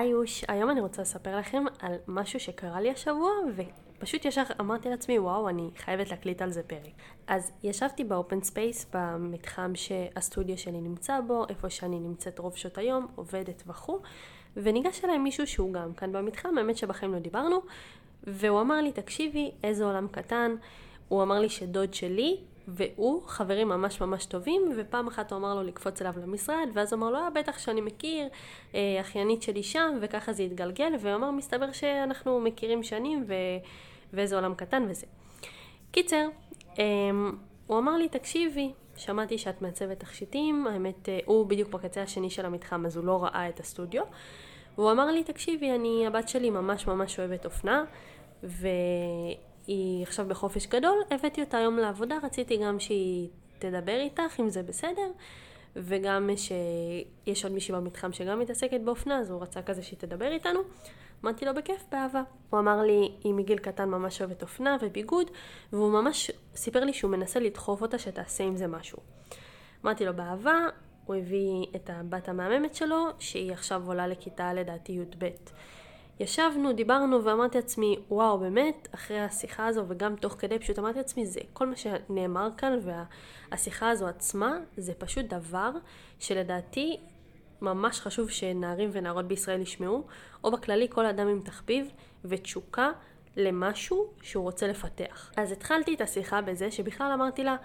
אויש, היום אני רוצה לספר לכם על משהו שקרה לי השבוע, ופשוט ישר אמרתי לעצמי, וואו, אני חייבת להקליט על זה פרק. אז ישבתי ב open space, במתחם שהסטודיו שלי נמצא בו, איפה שאני נמצאת רוב שעות היום, עובדת וכו', וניגש אליי מישהו שהוא גם כאן במתחם, האמת שבחיים לא דיברנו, והוא אמר לי, תקשיבי, איזה עולם קטן. הוא אמר לי שדוד שלי והוא חברים ממש ממש טובים, ופעם אחת הוא אמר לו לקפוץ אליו למשרד, ואז הוא אמר לו, אה, בטח שאני מכיר, אה, אחיינית שלי שם, וככה זה התגלגל, והוא אמר, מסתבר שאנחנו מכירים שנים, ו... ואיזה עולם קטן וזה. קיצר, אה, הוא אמר לי, תקשיבי, שמעתי שאת מעצבת תכשיטים, האמת, אה, הוא בדיוק בקצה השני של המתחם, אז הוא לא ראה את הסטודיו. והוא אמר לי, תקשיבי, אני, הבת שלי ממש ממש אוהבת אופנה, ו... היא עכשיו בחופש גדול, הבאתי אותה היום לעבודה, רציתי גם שהיא תדבר איתך, אם זה בסדר, וגם שיש עוד מישהי במתחם שגם מתעסקת באופנה, אז הוא רצה כזה שהיא תדבר איתנו. אמרתי לו בכיף, באהבה. הוא אמר לי, היא מגיל קטן ממש אוהבת אופנה וביגוד, והוא ממש סיפר לי שהוא מנסה לדחוף אותה שתעשה עם זה משהו. אמרתי לו באהבה, הוא הביא את הבת המהממת שלו, שהיא עכשיו עולה לכיתה לדעתי י"ב. ישבנו, דיברנו ואמרתי לעצמי, וואו, באמת, אחרי השיחה הזו וגם תוך כדי פשוט אמרתי לעצמי, זה כל מה שנאמר כאן והשיחה הזו עצמה, זה פשוט דבר שלדעתי ממש חשוב שנערים ונערות בישראל ישמעו, או בכללי כל אדם עם תחביב ותשוקה למשהו שהוא רוצה לפתח. אז התחלתי את השיחה בזה שבכלל אמרתי לה,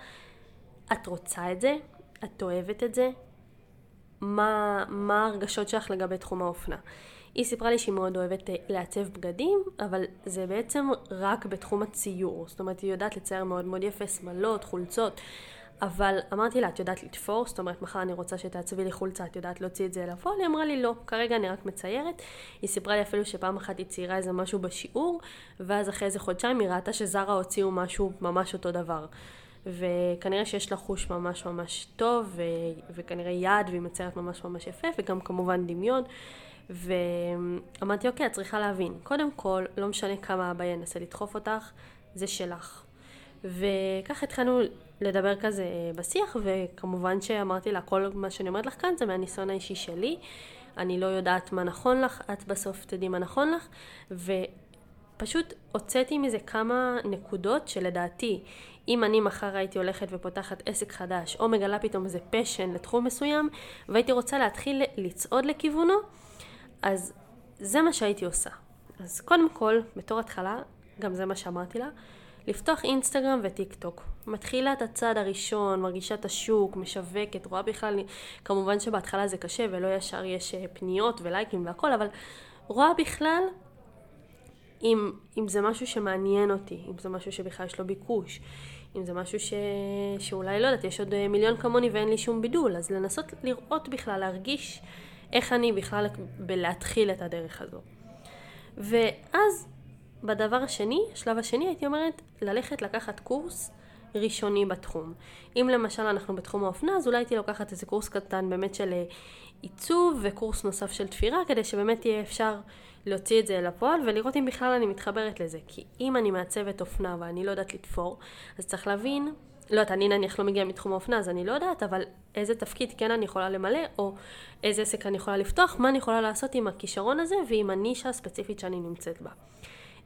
את רוצה את זה? את אוהבת את זה? מה, מה הרגשות שלך לגבי תחום האופנה? היא סיפרה לי שהיא מאוד אוהבת אה, לעצב בגדים, אבל זה בעצם רק בתחום הציור. זאת אומרת, היא יודעת לצייר מאוד מאוד יפה, שמלות, חולצות. אבל אמרתי לה, את יודעת לתפור? זאת אומרת, מחר אני רוצה שתעצבי לי חולצה, את יודעת להוציא את זה לפועל? היא אמרה לי, לא, כרגע אני רק מציירת. היא סיפרה לי אפילו שפעם אחת היא ציירה איזה משהו בשיעור, ואז אחרי איזה חודשיים היא ראתה שזרה הוציאו משהו ממש אותו דבר. וכנראה שיש לה חוש ממש ממש טוב, ו... וכנראה יד, והיא מציירת ממש ממש יפה, וגם כמובן דמיון. ואמרתי, אוקיי, את צריכה להבין. קודם כל, לא משנה כמה אבא ינסה לדחוף אותך, זה שלך. וככה התחלנו לדבר כזה בשיח, וכמובן שאמרתי לה, כל מה שאני אומרת לך כאן זה מהניסיון האישי שלי. אני לא יודעת מה נכון לך, את בסוף תדעי מה נכון לך, ופשוט הוצאתי מזה כמה נקודות שלדעתי, אם אני מחר הייתי הולכת ופותחת עסק חדש, או מגלה פתאום איזה פשן לתחום מסוים, והייתי רוצה להתחיל לצעוד לכיוונו, אז זה מה שהייתי עושה. אז קודם כל, בתור התחלה, גם זה מה שאמרתי לה, לפתוח אינסטגרם וטיק טוק. מתחילה את הצעד הראשון, מרגישה את השוק, משווקת, רואה בכלל, כמובן שבהתחלה זה קשה ולא ישר יש אה, פניות ולייקים והכל, אבל רואה בכלל אם, אם זה משהו שמעניין אותי, אם זה משהו שבכלל יש לו ביקוש, אם זה משהו ש... שאולי לא יודעת, יש עוד אה, מיליון כמוני ואין לי שום בידול, אז לנסות לראות בכלל, להרגיש איך אני בכלל בלהתחיל את הדרך הזו. ואז בדבר השני, השלב השני, הייתי אומרת ללכת לקחת קורס ראשוני בתחום. אם למשל אנחנו בתחום האופנה, אז אולי הייתי לוקחת איזה קורס קטן באמת של אה, עיצוב וקורס נוסף של תפירה, כדי שבאמת יהיה אפשר להוציא את זה לפועל ולראות אם בכלל אני מתחברת לזה. כי אם אני מעצבת אופנה ואני לא יודעת לתפור, אז צריך להבין לא יודעת, אני נניח לא מגיעה מתחום האופנה, אז אני לא יודעת, אבל איזה תפקיד כן אני יכולה למלא, או איזה עסק אני יכולה לפתוח, מה אני יכולה לעשות עם הכישרון הזה ועם הנישה הספציפית שאני נמצאת בה.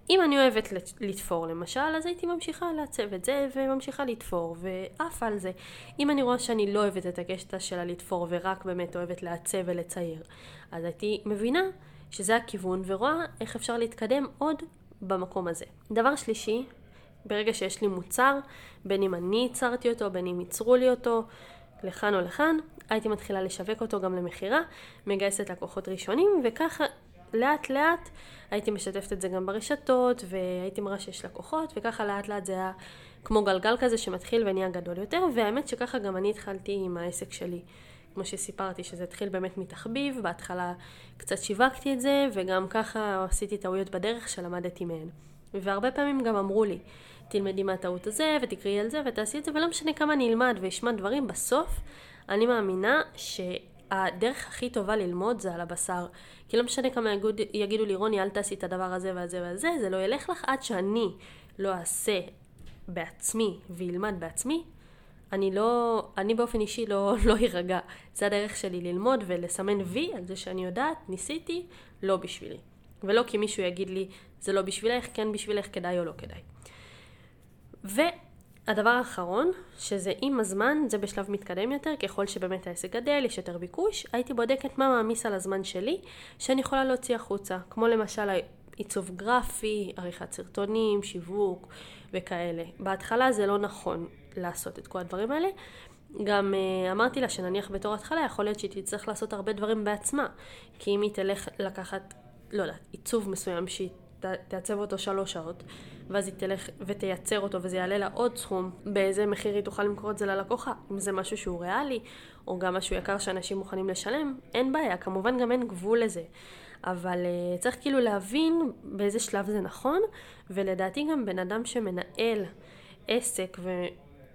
אם אני אוהבת לתפור למשל, אז הייתי ממשיכה לעצב את זה וממשיכה לתפור ועף על זה. אם אני רואה שאני לא אוהבת את הקשת של הלתפור ורק באמת אוהבת לעצב ולצייר, אז הייתי מבינה שזה הכיוון ורואה איך אפשר להתקדם עוד במקום הזה. דבר שלישי, ברגע שיש לי מוצר, בין אם אני ייצרתי אותו, בין אם ייצרו לי אותו, לכאן או לכאן, הייתי מתחילה לשווק אותו גם למכירה, מגייסת לקוחות ראשונים, וככה לאט לאט הייתי משתפת את זה גם ברשתות, והייתי מראה שיש לקוחות, וככה לאט לאט זה היה כמו גלגל כזה שמתחיל ונהיה גדול יותר, והאמת שככה גם אני התחלתי עם העסק שלי. כמו שסיפרתי, שזה התחיל באמת מתחביב, בהתחלה קצת שיווקתי את זה, וגם ככה עשיתי טעויות בדרך שלמדתי מהן. והרבה פעמים גם אמרו לי, תלמדי מהטעות הזה, ותקראי על זה, ותעשי את זה, ולא משנה כמה אני אלמד ואשמע דברים, בסוף אני מאמינה שהדרך הכי טובה ללמוד זה על הבשר. כי לא משנה כמה יגיד, יגידו לי, רוני, אל תעשי את הדבר הזה והזה והזה, זה לא ילך לך עד שאני לא אעשה בעצמי וילמד בעצמי, אני לא, אני באופן אישי לא, לא יירגע. זה הדרך שלי ללמוד ולסמן וי על זה שאני יודעת, ניסיתי, לא בשבילי. ולא כי מישהו יגיד לי, זה לא בשבילך, כן בשבילך, כדאי או לא כדאי. והדבר האחרון, שזה עם הזמן, זה בשלב מתקדם יותר, ככל שבאמת העסק גדל, יש יותר ביקוש, הייתי בודקת מה מעמיס על הזמן שלי, שאני יכולה להוציא החוצה. כמו למשל עיצוב גרפי, עריכת סרטונים, שיווק וכאלה. בהתחלה זה לא נכון לעשות את כל הדברים האלה. גם uh, אמרתי לה שנניח בתור התחלה יכול להיות שהיא תצטרך לעשות הרבה דברים בעצמה. כי אם היא תלך לקחת, לא יודעת, עיצוב מסוים שהיא תעצב אותו שלוש שעות, ואז היא תלך ותייצר אותו וזה יעלה לה עוד סכום, באיזה מחיר היא תוכל למכור את זה ללקוחה. אם זה משהו שהוא ריאלי, או גם משהו יקר שאנשים מוכנים לשלם, אין בעיה. כמובן גם אין גבול לזה. אבל uh, צריך כאילו להבין באיזה שלב זה נכון, ולדעתי גם בן אדם שמנהל עסק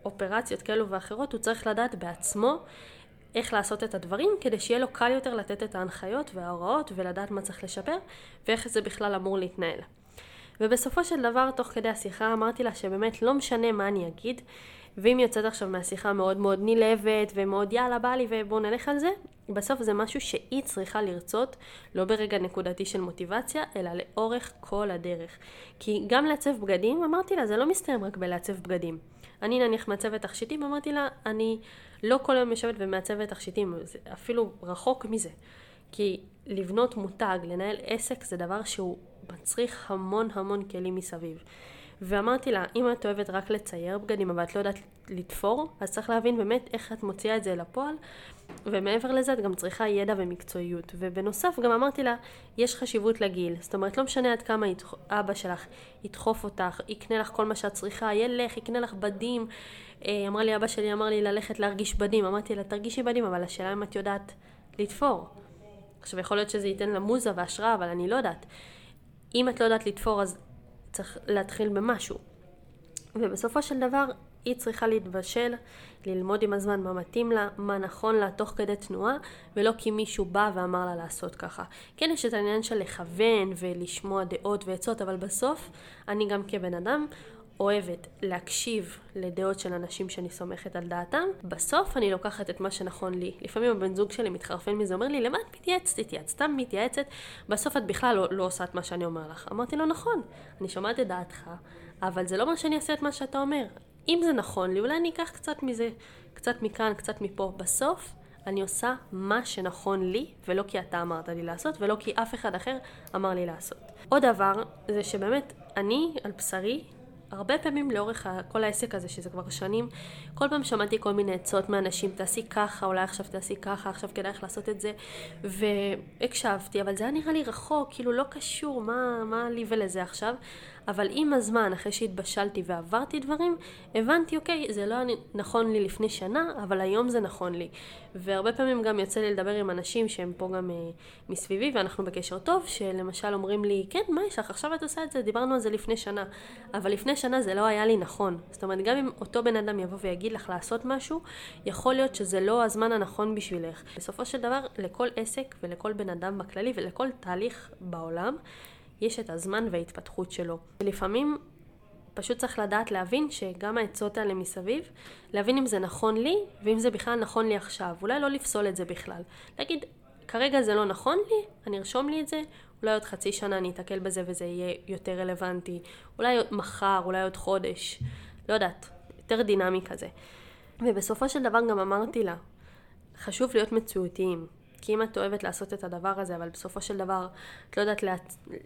ואופרציות כאלו ואחרות, הוא צריך לדעת בעצמו איך לעשות את הדברים, כדי שיהיה לו קל יותר לתת את ההנחיות וההוראות ולדעת מה צריך לשפר, ואיך זה בכלל אמור להתנהל. ובסופו של דבר, תוך כדי השיחה, אמרתי לה שבאמת לא משנה מה אני אגיד, ואם יוצאת עכשיו מהשיחה מאוד מאוד נלהבת ומאוד יאללה בא לי ובוא נלך על זה, בסוף זה משהו שהיא צריכה לרצות, לא ברגע נקודתי של מוטיבציה, אלא לאורך כל הדרך. כי גם לעצב בגדים, אמרתי לה, זה לא מסתיים רק בלעצב בגדים. אני נניח מעצבת תכשיטים, אמרתי לה, אני לא כל היום יושבת ומעצבת תכשיטים, אפילו רחוק מזה. כי לבנות מותג, לנהל עסק, זה דבר שהוא מצריך המון המון כלים מסביב. ואמרתי לה, אם את אוהבת רק לצייר בגדים, אבל את לא יודעת לתפור, אז צריך להבין באמת איך את מוציאה את זה לפועל, ומעבר לזה את גם צריכה ידע ומקצועיות. ובנוסף גם אמרתי לה, יש חשיבות לגיל. זאת אומרת, לא משנה עד כמה ידח... אבא שלך ידחוף אותך, יקנה לך כל מה שאת צריכה, ילך, יקנה לך בדים. אה, אמרה לי, אבא שלי אמר לי ללכת להרגיש בדים. אמרתי לה, תרגישי בדים, אבל השאלה אם את יודעת לתפור. עכשיו, יכול להיות שזה ייתן לה מוזה והשראה, אבל אני לא יודעת. אם את לא יודעת לתפור, אז צריך להתחיל במשהו. ובסופו של דבר, היא צריכה להתבשל, ללמוד עם הזמן מה מתאים לה, מה נכון לה תוך כדי תנועה, ולא כי מישהו בא ואמר לה לעשות ככה. כן, יש את העניין של לכוון ולשמוע דעות ועצות, אבל בסוף, אני גם כבן אדם אוהבת להקשיב לדעות של אנשים שאני סומכת על דעתם, בסוף אני לוקחת את מה שנכון לי. לפעמים הבן זוג שלי מתחרפן מזה, אומר לי, למה את מתייעצת איתי? את סתם מתייעצת, בסוף את בכלל לא, לא עושה את מה שאני אומר לך. אמרתי לו, נכון, אני שומעת את דעתך, אבל זה לא אומר שאני אעשה את מה שאתה אומר. אם זה נכון לי, אולי אני אקח קצת מזה, קצת מכאן, קצת מפה. בסוף, אני עושה מה שנכון לי, ולא כי אתה אמרת לי לעשות, ולא כי אף אחד אחר אמר לי לעשות. עוד דבר, זה שבאמת, אני על בשרי הרבה פעמים לאורך כל העסק הזה, שזה כבר שנים, כל פעם שמעתי כל מיני עצות מאנשים, תעשי ככה, אולי עכשיו תעשי ככה, עכשיו כדאי לך לעשות את זה, והקשבתי, אבל זה היה נראה לי רחוק, כאילו לא קשור, מה, מה לי ולזה עכשיו? אבל עם הזמן, אחרי שהתבשלתי ועברתי דברים, הבנתי, אוקיי, זה לא נכון לי לפני שנה, אבל היום זה נכון לי. והרבה פעמים גם יוצא לי לדבר עם אנשים שהם פה גם uh, מסביבי, ואנחנו בקשר טוב, שלמשל אומרים לי, כן, מה יש לך, עכשיו את עושה את זה, דיברנו על זה לפני שנה. אבל לפני שנה זה לא היה לי נכון. זאת אומרת, גם אם אותו בן אדם יבוא ויגיד לך לעשות משהו, יכול להיות שזה לא הזמן הנכון בשבילך. בסופו של דבר, לכל עסק ולכל בן אדם בכללי ולכל תהליך בעולם, יש את הזמן וההתפתחות שלו. ולפעמים פשוט צריך לדעת להבין שגם העצות האלה מסביב, להבין אם זה נכון לי, ואם זה בכלל נכון לי עכשיו. אולי לא לפסול את זה בכלל. להגיד, כרגע זה לא נכון לי, אני ארשום לי את זה, אולי עוד חצי שנה אני אתקל בזה וזה יהיה יותר רלוונטי. אולי מחר, אולי עוד חודש. לא יודעת, יותר דינמי כזה. ובסופו של דבר גם אמרתי לה, חשוב להיות מציאותיים. כי אם את אוהבת לעשות את הדבר הזה, אבל בסופו של דבר את לא יודעת לה...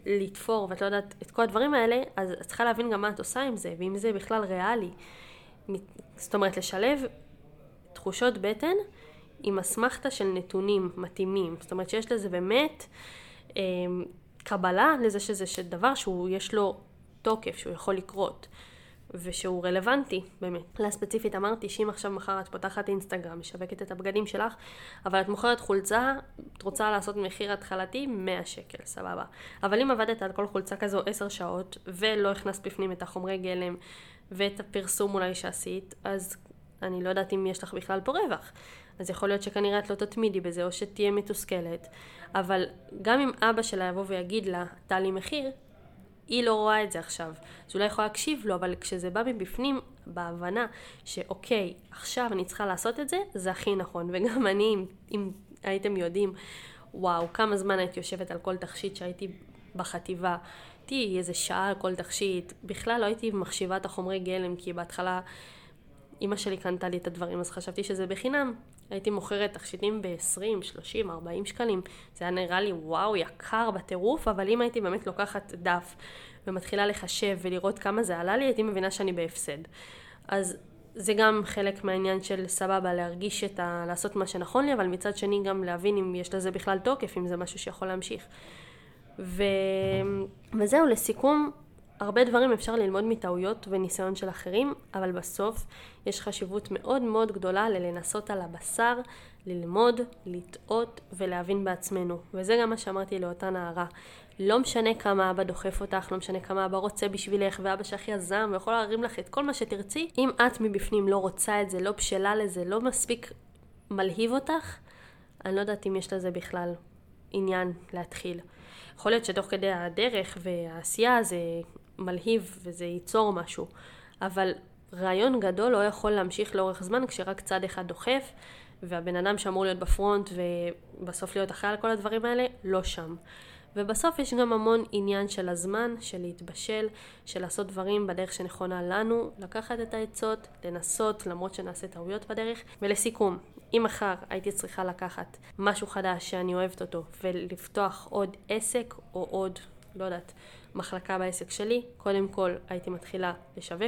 לתפור ואת לא יודעת את כל הדברים האלה, אז את צריכה להבין גם מה את עושה עם זה, ואם זה בכלל ריאלי. זאת אומרת, לשלב תחושות בטן עם אסמכתה של נתונים מתאימים. זאת אומרת שיש לזה באמת אה, קבלה לזה שזה דבר שהוא, יש לו תוקף, שהוא יכול לקרות. ושהוא רלוונטי, באמת. לה ספציפית אמרתי שאם עכשיו מחר את פותחת אינסטגרם, משווקת את הבגדים שלך, אבל את מוכרת חולצה, את רוצה לעשות מחיר התחלתי 100 שקל, סבבה. אבל אם עבדת על כל חולצה כזו 10 שעות, ולא הכנסת בפנים את החומרי גלם, ואת הפרסום אולי שעשית, אז אני לא יודעת אם יש לך בכלל פה רווח. אז יכול להיות שכנראה את לא תתמידי בזה, או שתהיה מתוסכלת. אבל גם אם אבא שלה יבוא ויגיד לה, תעלי מחיר, היא לא רואה את זה עכשיו. אז אולי יכולה להקשיב לו, אבל כשזה בא מבפנים, בהבנה שאוקיי, עכשיו אני צריכה לעשות את זה, זה הכי נכון. וגם אני, אם, אם הייתם יודעים, וואו, כמה זמן הייתי יושבת על כל תכשיט שהייתי בחטיבה. הייתי איזה שעה על כל תכשיט. בכלל לא הייתי מחשיבה את החומרי גלם, כי בהתחלה אימא שלי קנתה לי את הדברים, אז חשבתי שזה בחינם. הייתי מוכרת תכשיטים ב-20, 30, 40 שקלים. זה היה נראה לי וואו, יקר בטירוף, אבל אם הייתי באמת לוקחת דף ומתחילה לחשב ולראות כמה זה עלה לי, הייתי מבינה שאני בהפסד. אז זה גם חלק מהעניין של סבבה, להרגיש את ה... לעשות מה שנכון לי, אבל מצד שני גם להבין אם יש לזה בכלל תוקף, אם זה משהו שיכול להמשיך. ו... וזהו, לסיכום, הרבה דברים אפשר ללמוד מטעויות וניסיון של אחרים, אבל בסוף יש חשיבות מאוד מאוד גדולה ללנסות על הבשר, ללמוד, לטעות ולהבין בעצמנו. וזה גם מה שאמרתי לאותה נערה. לא משנה כמה אבא דוחף אותך, לא משנה כמה אבא רוצה בשבילך, ואבא שלך יזם, ויכול להרים לך את כל מה שתרצי, אם את מבפנים לא רוצה את זה, לא בשלה לזה, לא מספיק מלהיב אותך, אני לא יודעת אם יש לזה בכלל עניין להתחיל. יכול להיות שתוך כדי הדרך והעשייה זה מלהיב וזה ייצור משהו, אבל רעיון גדול לא יכול להמשיך לאורך זמן כשרק צד אחד דוחף, והבן אדם שאמור להיות בפרונט ובסוף להיות אחראי על כל הדברים האלה, לא שם. ובסוף יש גם המון עניין של הזמן, של להתבשל, של לעשות דברים בדרך שנכונה לנו, לקחת את העצות, לנסות למרות שנעשה טעויות בדרך. ולסיכום, אם מחר הייתי צריכה לקחת משהו חדש שאני אוהבת אותו ולפתוח עוד עסק או עוד, לא יודעת, מחלקה בעסק שלי, קודם כל הייתי מתחילה לשווק